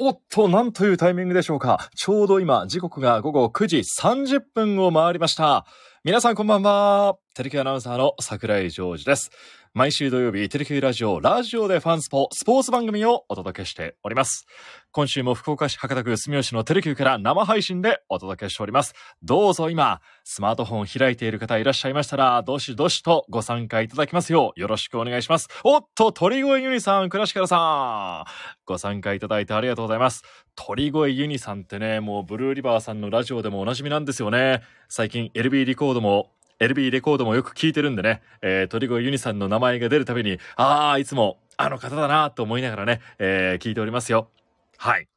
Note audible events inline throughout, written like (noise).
おっと、なんというタイミングでしょうか。ちょうど今、時刻が午後9時30分を回りました。皆さんこんばんは。テレキアナウンサーの桜井ジョージです。毎週土曜日、テレキューラジオ、ラジオでファンスポ、スポーツ番組をお届けしております。今週も福岡市博多区住吉のテレキュから生配信でお届けしております。どうぞ今、スマートフォン開いている方いらっしゃいましたら、どしどしとご参加いただきますよう、よろしくお願いします。おっと、鳥越ユニさん、倉敷さん、ご参加いただいてありがとうございます。鳥越ユニさんってね、もうブルーリバーさんのラジオでもおなじみなんですよね。最近 LB リコードも LB レコードもよく聞いてるんでね、えー、鳥越ユニさんの名前が出るたびに、ああ、いつもあの方だなと思いながらね、えー、聞いておりますよ。はい。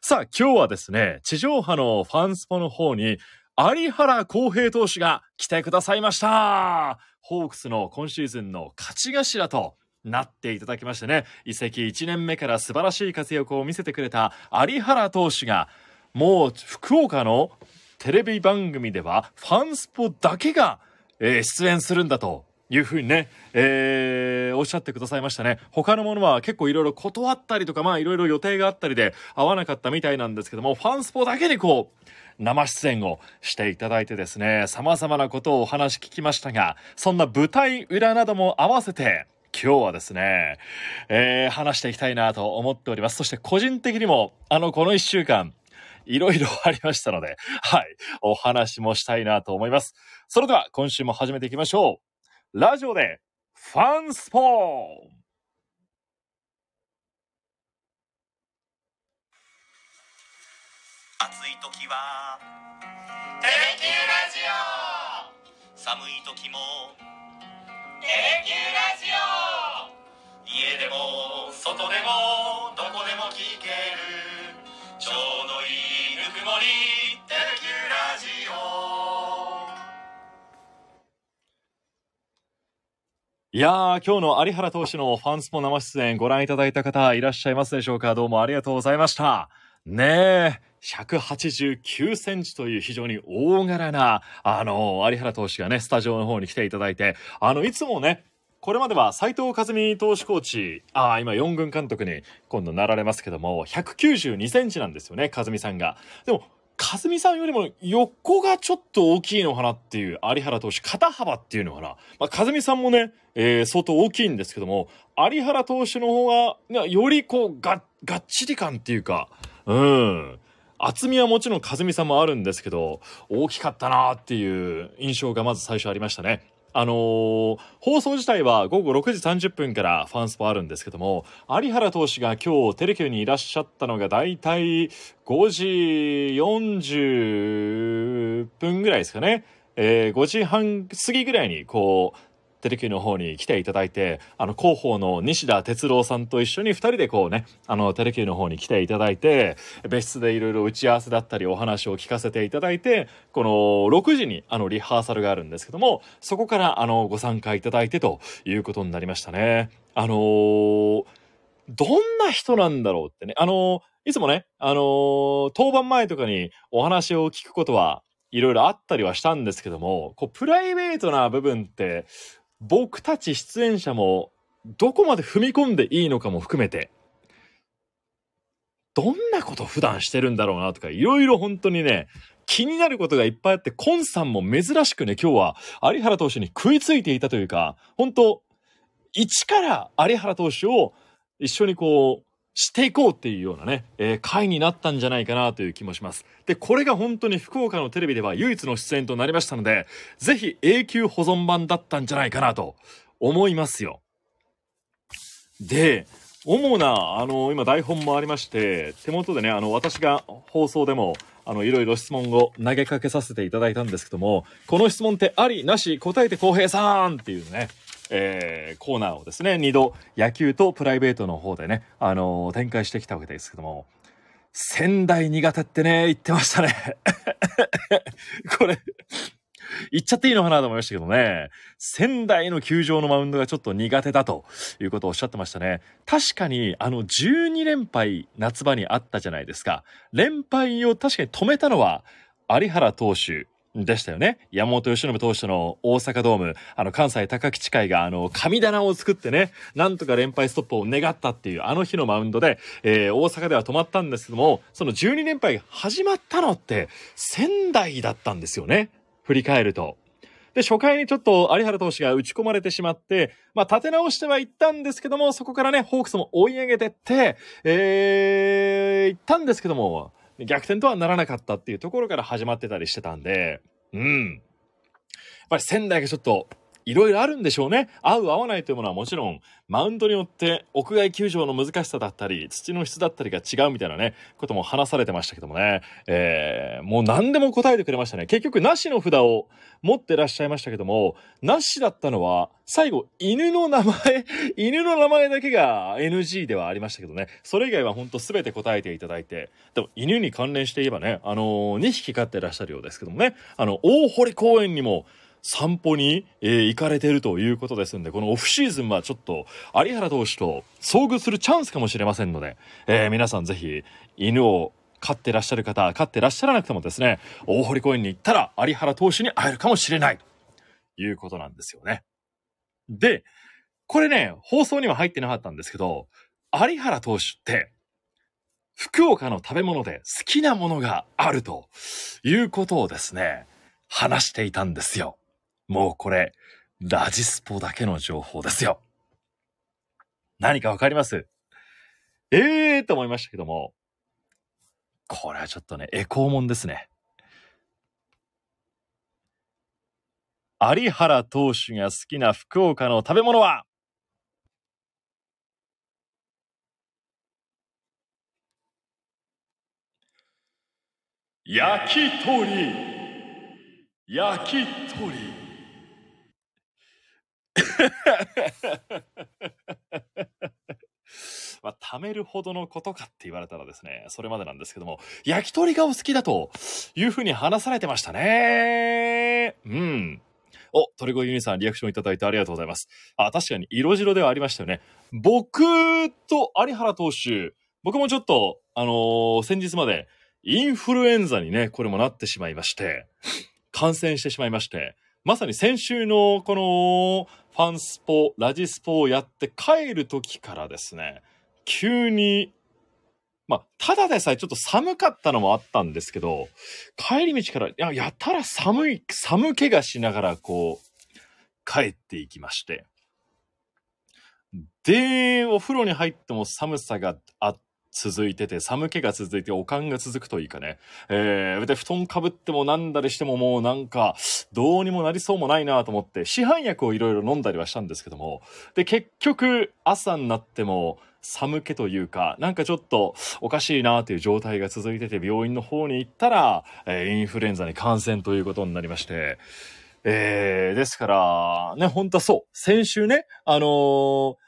さあ、今日はですね、地上波のファンスポの方に、有原康平投手が来てくださいました。ホークスの今シーズンの勝ち頭と、なっていただきましてね、移籍1年目から素晴らしい活躍を見せてくれた有原投手が、もう福岡のテレビ番組ではファンスポだけが、えー出演するんだというふうにね、えーおっしゃってくださいましたね。他のものは結構いろいろ断ったりとか、まあいろいろ予定があったりで合わなかったみたいなんですけども、ファンスポだけにこう、生出演をしていただいてですね、様々なことをお話聞きましたが、そんな舞台裏なども合わせて、今日はですね、えー話していきたいなと思っております。そして個人的にも、あの、この一週間、いろいろありましたので、はい、お話もしたいなと思います。それでは、今週も始めていきましょう。ラジオで、ファンスポー暑い時は。テレキューラジオ。寒い時も。テレキューラジオ。家でも外でもどテレキューラジオいやー、今日の有原投手のファンスポ生出演ご覧いただいた方いらっしゃいますでしょうか？どうもありがとうございました。ねえ。189センチという非常に大柄な、あの、有原投手がね、スタジオの方に来ていただいて、あの、いつもね、これまでは斉藤和美投手コーチ、ああ、今4軍監督に今度なられますけども、192センチなんですよね、和美さんが。でも、和美さんよりも横がちょっと大きいのかなっていう有原投手、肩幅っていうのかな。まあ、和美さんもね、えー相当大きいんですけども、有原投手の方が、よりこう、が、がっちり感っていうか、うん。厚みはもちろん和美さんもあるんですけど、大きかったなっていう印象がまず最初ありましたね。あのー放送自体は午後6時30分からファンスポあるんですけども、有原投手が今日テレキューにいらっしゃったのが大体5時40分ぐらいですかね。えー5時半過ぎぐらいにこう、テレキューの方に来ていただいて、あの、広報の西田哲郎さんと一緒に二人でこうね、あの、テレキューの方に来ていただいて、別室でいろいろ打ち合わせだったりお話を聞かせていただいて、この6時にあの、リハーサルがあるんですけども、そこからあの、ご参加いただいてということになりましたね。あのーどんな人なんだろうってね。あのーいつもね、あのー当番前とかにお話を聞くことはいろいろあったりはしたんですけども、こう、プライベートな部分って、僕たち出演者もどこまで踏み込んでいいのかも含めて、どんなこと普段してるんだろうなとか、いろいろ本当にね、気になることがいっぱいあって、コンさんも珍しくね、今日は有原投手に食いついていたというか、本当一から有原投手を一緒にこう、していこうっていうようなね、えー回になったんじゃないかなという気もします。で、これが本当に福岡のテレビでは唯一の出演となりましたので、ぜひ永久保存版だったんじゃないかなと思いますよ。で、主な、あの、今台本もありまして、手元でね、あの、私が放送でも、あの、いろいろ質問を投げかけさせていただいたんですけども、この質問ってあり、なし、答えて浩平さんっていうね、えーコーナーをですね、二度野球とプライベートの方でね、あの展開してきたわけですけども、仙台苦手ってね、言ってましたね。(laughs) これ、言っちゃっていいのかなと思いましたけどね。仙台の球場のマウンドがちょっと苦手だということをおっしゃってましたね。確かに、あの、12連敗夏場にあったじゃないですか。連敗を確かに止めたのは、有原投手でしたよね。山本由伸投手の大阪ドーム、あの関西高吉会があの神棚を作ってね、なんとか連敗ストップを願ったっていうあの日のマウンドで、えー、大阪では止まったんですけども、その12連敗が始まったのって仙台だったんですよね。振り返ると。で、初回にちょっと有原投手が打ち込まれてしまって、まあ、立て直してはいったんですけども、そこからね、ホークスも追い上げてって、えー、行ったんですけども、逆転とはならなかったっていうところから始まってたりしてたんで、うん。やっぱり仙台がちょっといろいろあるんでしょうね。合う合わないというものはもちろん、マウンドによって屋外球場の難しさだったり、土の質だったりが違うみたいなね、ことも話されてましたけどもね。えー、もう何でも答えてくれましたね。結局、なしの札を持ってらっしゃいましたけども、なしだったのは、最後、犬の名前、(laughs) 犬の名前だけが NG ではありましたけどね。それ以外は本当全て答えていただいて。でも、犬に関連して言えばね、あのー、2匹飼ってらっしゃるようですけどもね。あの、大堀公園にも、散歩に、えー、行かれているということですんで、このオフシーズンはちょっと有原投手と遭遇するチャンスかもしれませんので、えー、皆さんぜひ犬を飼ってらっしゃる方、飼ってらっしゃらなくてもですね、大堀公園に行ったら有原投手に会えるかもしれないということなんですよね。で、これね、放送には入ってなかったんですけど、有原投手って、福岡の食べ物で好きなものがあるということをですね、話していたんですよ。もうこれ、ラジスポだけの情報ですよ。何かわかります？ええーと思いましたけども、これはちょっとね、エコーモンですね。有原投手が好きな福岡の食べ物は？焼き鳥。焼き鳥。(laughs) まあ、貯めるほどのことかって言われたらですね、それまでなんですけども、焼き鳥がお好きだというふうに話されてましたね。うん。お、鳥越ユニさんリアクションいただいてありがとうございます。あ、確かに色白ではありましたよね。僕と有原投手、僕もちょっと、あのー、先日までインフルエンザにね、これもなってしまいまして、感染してしまいまして、まさに先週のこのファンスポ、ラジスポをやって帰る時からですね、急に、まあ、ただでさえちょっと寒かったのもあったんですけど、帰り道から、や、やたら寒い、寒気がしながらこう、帰っていきまして。で、お風呂に入っても寒さがあっ続いてて、寒気が続いて、おかんが続くといいかね。えー、で、布団かぶってもなんだりしてももうなんか、どうにもなりそうもないなと思って、市販薬をいろいろ飲んだりはしたんですけども、で、結局、朝になっても、寒気というか、なんかちょっとおかしいなという状態が続いてて、病院の方に行ったら、えー、インフルエンザに感染ということになりまして、えー、ですから、ね、本当はそう。先週ね、あのー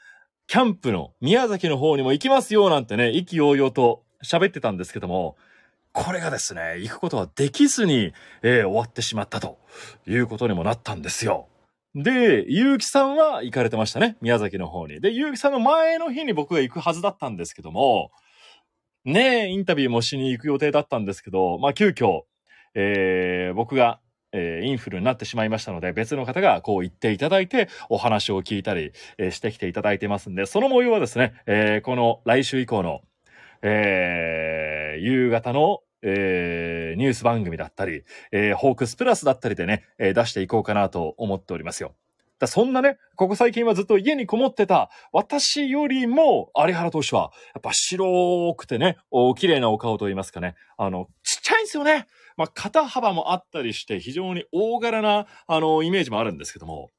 キャンプの宮崎の方にも行きますよなんてね、意気揚々と喋ってたんですけども、これがですね、行くことはできずに、えー、終わってしまったということにもなったんですよ。で、ゆうきさんは行かれてましたね。宮崎の方に。で、ゆうきさんの前の日に僕が行くはずだったんですけども、ねえ、インタビューもしに行く予定だったんですけど、まあ、急遽、えー、僕がえー、インフルになってしまいましたので、別の方がこう言っていただいて、お話を聞いたり、えー、してきていただいてますんで、その模様はですね、えー、この来週以降の、えー、夕方の、え、ニュース番組だったり、え、ホークスプラスだったりでね、え、出していこうかなと思っておりますよ。だそんなね、ここ最近はずっと家にこもってた私よりも、有原投手は、やっぱ白くてね、お綺麗なお顔と言いますかね、あの、ちっちゃいんですよね。まあ、肩幅もあったりして、非常に大柄な、あの、イメージもあるんですけども、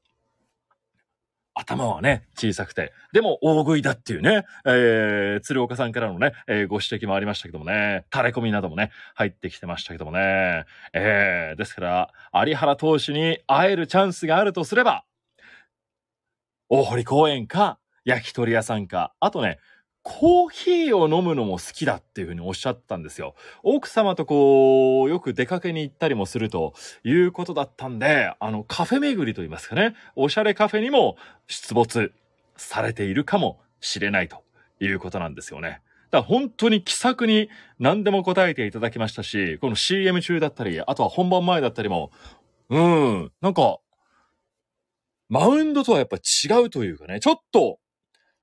頭はね、小さくて、でも大食いだっていうね、えー、鶴岡さんからのね、えー、ご指摘もありましたけどもね、垂れ込みなどもね、入ってきてましたけどもね、えー、ですから、有原投手に会えるチャンスがあるとすれば、大堀公園か、焼き鳥屋さんか、あとね、コーヒーを飲むのも好きだっていうふうにおっしゃったんですよ。奥様とこう、よく出かけに行ったりもするということだったんで、あの、カフェ巡りと言いますかね、おしゃれカフェにも出没されているかもしれないということなんですよね。から本当に気さくに何でも答えていただきましたし、この CM 中だったり、あとは本番前だったりも、うん、なんか、マウンドとはやっぱ違うというかね、ちょっと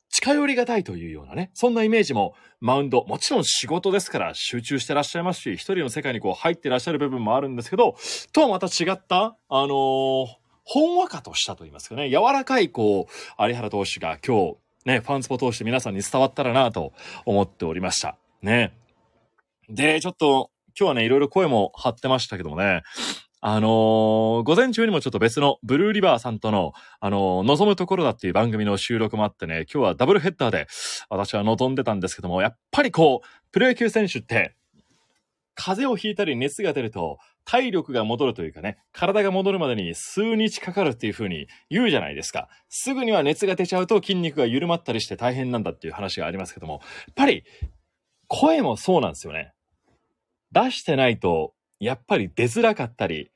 近寄りがたいというようなね、そんなイメージもマウンド、もちろん仕事ですから集中してらっしゃいますし、一人の世界にこう入ってらっしゃる部分もあるんですけど、とはまた違った、あのーほんわかとしたと言いますかね、柔らかいこう、有原投手が今日、ね、ファンスポ通して皆さんに伝わったらなと思っておりました。ね。で、ちょっと、今日はね、いろいろ声も張ってましたけどもね、あのー午前中にもちょっと別のブルーリバーさんとの、あのー望むところだっていう番組の収録もあってね、今日はダブルヘッダーで私は望んでたんですけども、やっぱりこう、プロ野球選手って、風邪をひいたり熱が出ると、体力が戻るというかね、体が戻るまでに数日かかるっていう風に言うじゃないですか。すぐには熱が出ちゃうと筋肉が緩まったりして大変なんだっていう話がありますけども、やっぱり声もそうなんですよね。出してないと、やっぱり出づらかったり、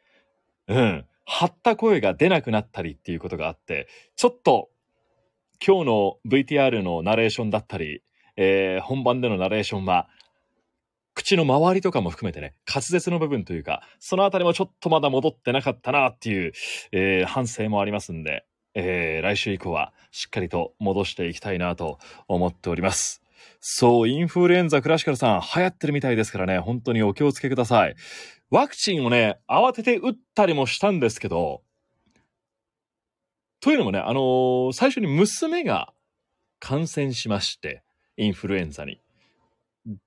うん、張った声が出なくなったりっていうことがあって、ちょっと今日の VTR のナレーションだったり、えー本番でのナレーションは、口の周りとかも含めてね、滑舌の部分というか、そのあたりもちょっとまだ戻ってなかったなっていう、えー反省もありますんで、えー来週以降はしっかりと戻していきたいなと思っております。そう、インフルエンザクラシカルさん流行ってるみたいですからね、本当にお気をつけください。ワクチンをね、慌てて打ったりもしたんですけど、というのもね、あのー最初に娘が感染しまして、インフルエンザに。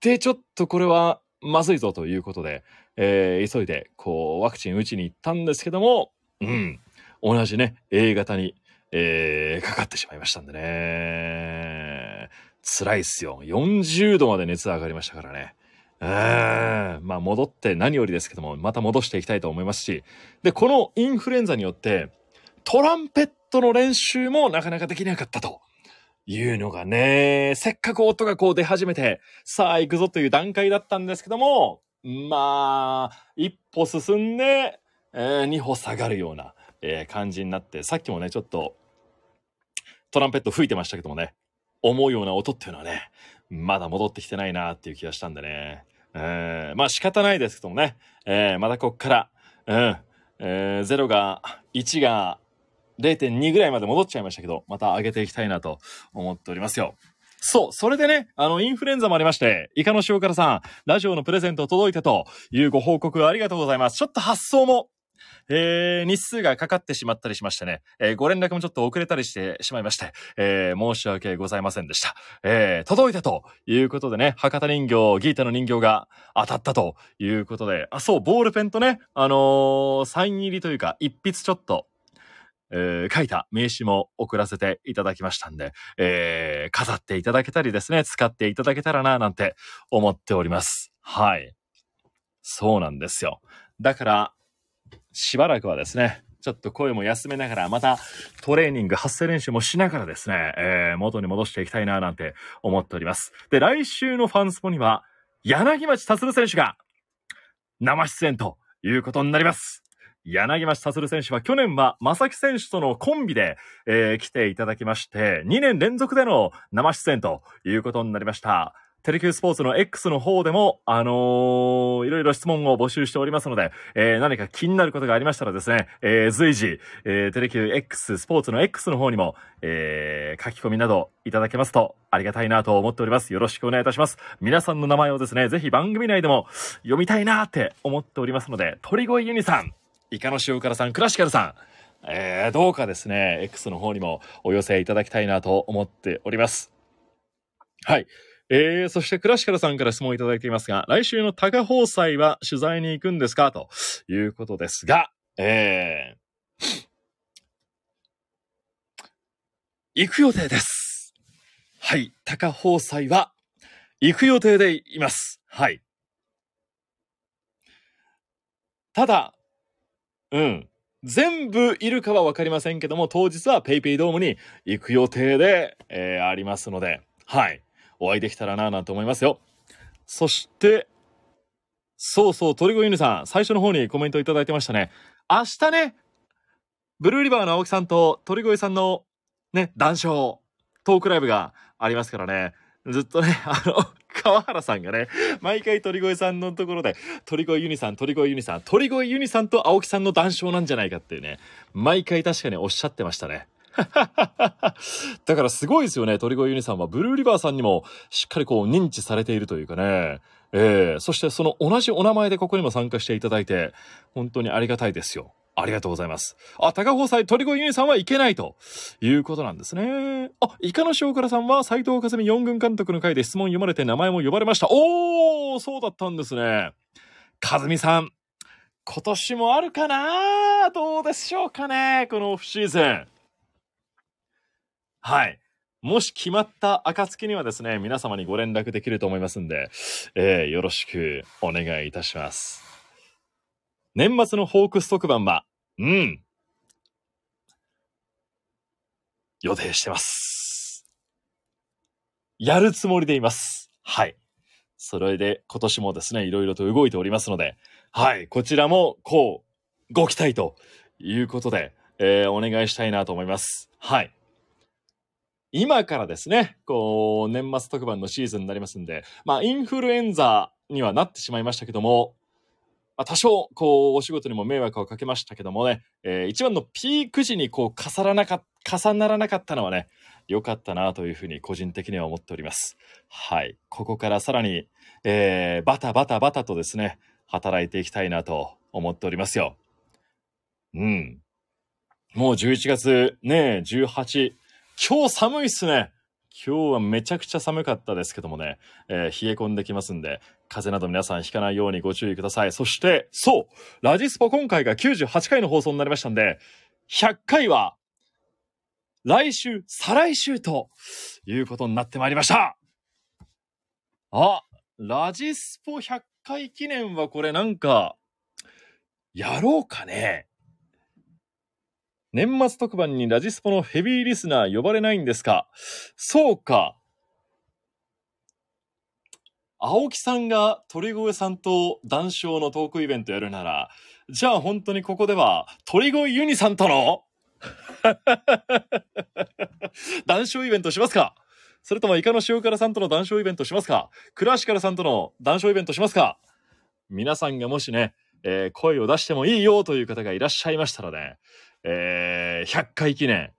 で、ちょっとこれはまずいぞということで、えー急いで、こう、ワクチン打ちに行ったんですけども、うん、同じね、A 型に、えーかかってしまいましたんでね。辛いっすよ。40度まで熱上がりましたからね。えーまあ戻って何よりですけども、また戻していきたいと思いますし、で、このインフルエンザによって、トランペットの練習もなかなかできなかったと。いうのがね、せっかく音がこう出始めて、さあ行くぞという段階だったんですけども、まあ、一歩進んで、えー二歩下がるような、えー感じになって、さっきもね、ちょっと、トランペット吹いてましたけどもね、思うような音っていうのはね、まだ戻ってきてないなっていう気がしたんでね。えーまあ仕方ないですけどもね、えーまたこっから、うん、えー0が、1が0.2ぐらいまで戻っちゃいましたけど、また上げていきたいなと思っておりますよ。そう、それでね、あの、インフルエンザもありまして、イカの塩辛さん、ラジオのプレゼント届いたというご報告ありがとうございます。ちょっと発送も、えー日数がかかってしまったりしましてね、えーご連絡もちょっと遅れたりしてしまいまして、えー申し訳ございませんでした。えー届いたということでね、博多人形、ギータの人形が当たったということで、あ、そう、ボールペンとね、あのーサイン入りというか、一筆ちょっと、えー書いた名刺も送らせていただきましたんで、えー飾っていただけたりですね、使っていただけたらな、なんて思っております。はい。そうなんですよ。だから、しばらくはですね、ちょっと声も休めながら、またトレーニング、発声練習もしながらですね、えー元に戻していきたいな、なんて思っております。で、来週のファンスポには、柳町達選手が生出演ということになります。柳町達選手は去年は正木選手とのコンビで、えー来ていただきまして、2年連続での生出演ということになりました。テレキュースポーツの X の方でも、あのーいろいろ質問を募集しておりますので、えー何か気になることがありましたらですね、えー随時、えーテレキュー X スポーツの X の方にも、えー書き込みなどいただけますとありがたいなと思っております。よろしくお願いいたします。皆さんの名前をですね、ぜひ番組内でも読みたいなって思っておりますので、鳥越ユニさん、イカの塩辛さん、クラシカルさん、えーどうかですね、X の方にもお寄せいただきたいなと思っております。はい。えー、そしてクラシカルさんから質問いただいていますが、来週の高放祭は取材に行くんですか？ということですが、えー、行く予定です。はい。高放祭は行く予定でいます。はい。ただ、うん。全部いるかはわかりませんけども、当日はペイペイドームに行く予定で、えーありますので、はい。お会いできたらなぁなんて思いますよ。そして、そうそう、鳥越犬さん、最初の方にコメントいただいてましたね。明日ね、ブルーリバーの青木さんと鳥越さんのね、談笑、トークライブがありますからね、ずっとね、(laughs) あの、川原さんがね、毎回鳥越さんのところで、鳥越ユニさん、鳥越ユニさん、鳥越ユニさんと青木さんの談笑なんじゃないかっていうね、毎回確かにおっしゃってましたね。(laughs) だからすごいですよね、鳥越ユニさんは。ブルーリバーさんにもしっかりこう認知されているというかね。えー、そしてその同じお名前でここにも参加していただいて、本当にありがたいですよ。ありがとうございます。あ、高放祭鳥越ユニさんはいけないということなんですね。あ、イカの塩辛さんは斎藤和美四軍監督の回で質問読まれて名前も呼ばれました。おー、そうだったんですね。和美さん、今年もあるかなどうでしょうかね？このオフシーズン。はい。もし決まった暁にはですね、皆様にご連絡できると思いますんで、えー、よろしくお願いいたします。年末のホークス特番は、うん。予定してます。やるつもりでいます。はい。それで今年もですね、いろいろと動いておりますので、はい。こちらも、こう、ご期待ということで、えーお願いしたいなと思います。はい。今からですね、こう、年末特番のシーズンになりますんで、まあ、インフルエンザにはなってしまいましたけども、まあ、多少、こう、お仕事にも迷惑をかけましたけどもね、えー一番のピーク時に、こう、重ならなか重ならなかったのはね、良かったなというふうに個人的には思っております。はい。ここからさらに、えーバタバタバタとですね、働いていきたいなと思っておりますよ。うん。もう11月ね、18。今日寒いっすね。今日はめちゃくちゃ寒かったですけどもね、えー冷え込んできますんで、風邪など皆さんひかないようにご注意ください。そして、そうラジスポ今回が98回の放送になりましたんで、100回は、来週、再来週ということになってまいりましたあ、ラジスポ100回記念はこれなんか、やろうかね年末特番にラジスポのヘビーリスナー呼ばれないんですか？そうか。青木さんが鳥越さんと談笑のトークイベントやるなら、じゃあ本当にここでは鳥越ユニさんとの (laughs) 談笑イベントしますか？それともイカの塩辛さんとの談笑イベントしますか？クラシカルさんとの談笑イベントしますか？皆さんがもしね、えー声を出してもいいよという方がいらっしゃいましたらね、えー100回記念、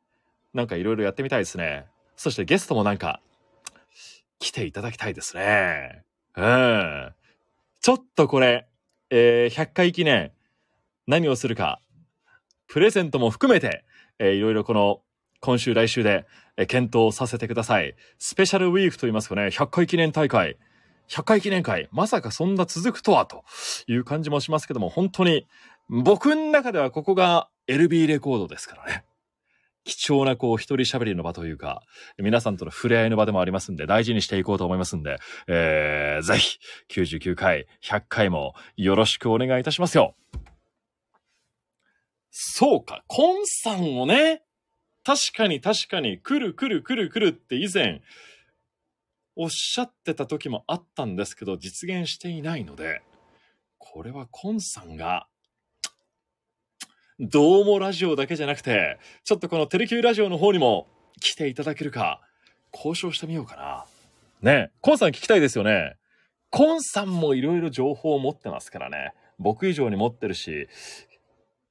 なんかいろいろやってみたいですね。そしてゲストもなんか、来ていただきたいですね。うん。ちょっとこれ、えー100回記念、何をするか、プレゼントも含めて、いろいろこの、今週来週で、えー検討させてください。スペシャルウィークといいますかね、100回記念大会、100回記念会、まさかそんな続くとは、という感じもしますけども、本当に、僕の中ではここが LB レコードですからね。貴重なこう一人喋りの場というか、皆さんとの触れ合いの場でもありますんで、大事にしていこうと思いますんで、えー、ぜひ、99回、100回もよろしくお願いいたしますよ。そうか、コンさんをね、確かに確かに、来る来る来る来るって以前、おっしゃってた時もあったんですけど、実現していないので、これはコンさんが、どうもラジオだけじゃなくて、ちょっとこのテレキューラジオの方にも来ていただけるか、交渉してみようかな。ねえ、コンさん聞きたいですよね。コンさんもいろいろ情報を持ってますからね。僕以上に持ってるし、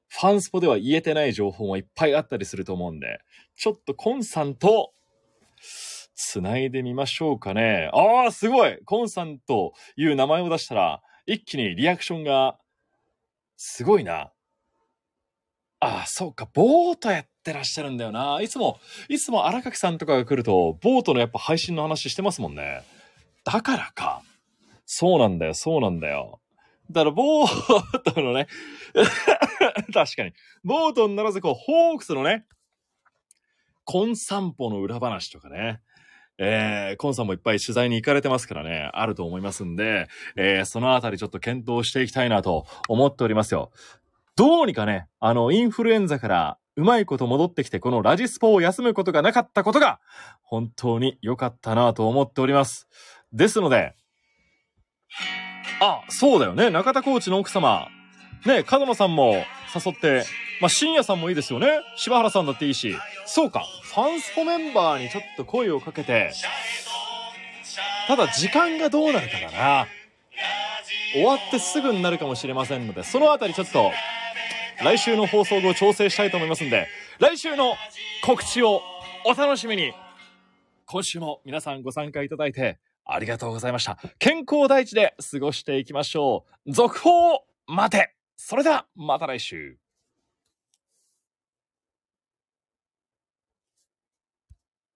ファンスポでは言えてない情報もいっぱいあったりすると思うんで、ちょっとコンさんと、つないでみましょうかね。ああ、すごいコンさんという名前を出したら、一気にリアクションが、すごいな。ああ、そうか、ボートやってらっしゃるんだよな。いつも、いつも荒垣さんとかが来ると、ボートのやっぱ配信の話してますもんね。だからか。そうなんだよ、そうなんだよ。だから、ボートのね、(laughs) 確かに。ボートにならず、こう、ホークスのね、コン散歩の裏話とかね。えー、コンさんもいっぱい取材に行かれてますからね、あると思いますんで、えー、そのあたりちょっと検討していきたいなと思っておりますよ。どうにかね、あの、インフルエンザからうまいこと戻ってきて、このラジスポを休むことがなかったことが、本当に良かったなと思っております。ですので、あ、そうだよね、中田コーチの奥様、ね、角野さんも誘って、まあ、深夜さんもいいですよね。柴原さんだっていいし。そうか、ファンスポメンバーにちょっと声をかけて、ただ時間がどうなるかだな。終わってすぐになるかもしれませんので、そのあたりちょっと、来週の放送後調整したいと思いますんで、来週の告知をお楽しみに今週も皆さんご参加いただいてありがとうございました。健康第一で過ごしていきましょう。続報を待てそれではまた来週。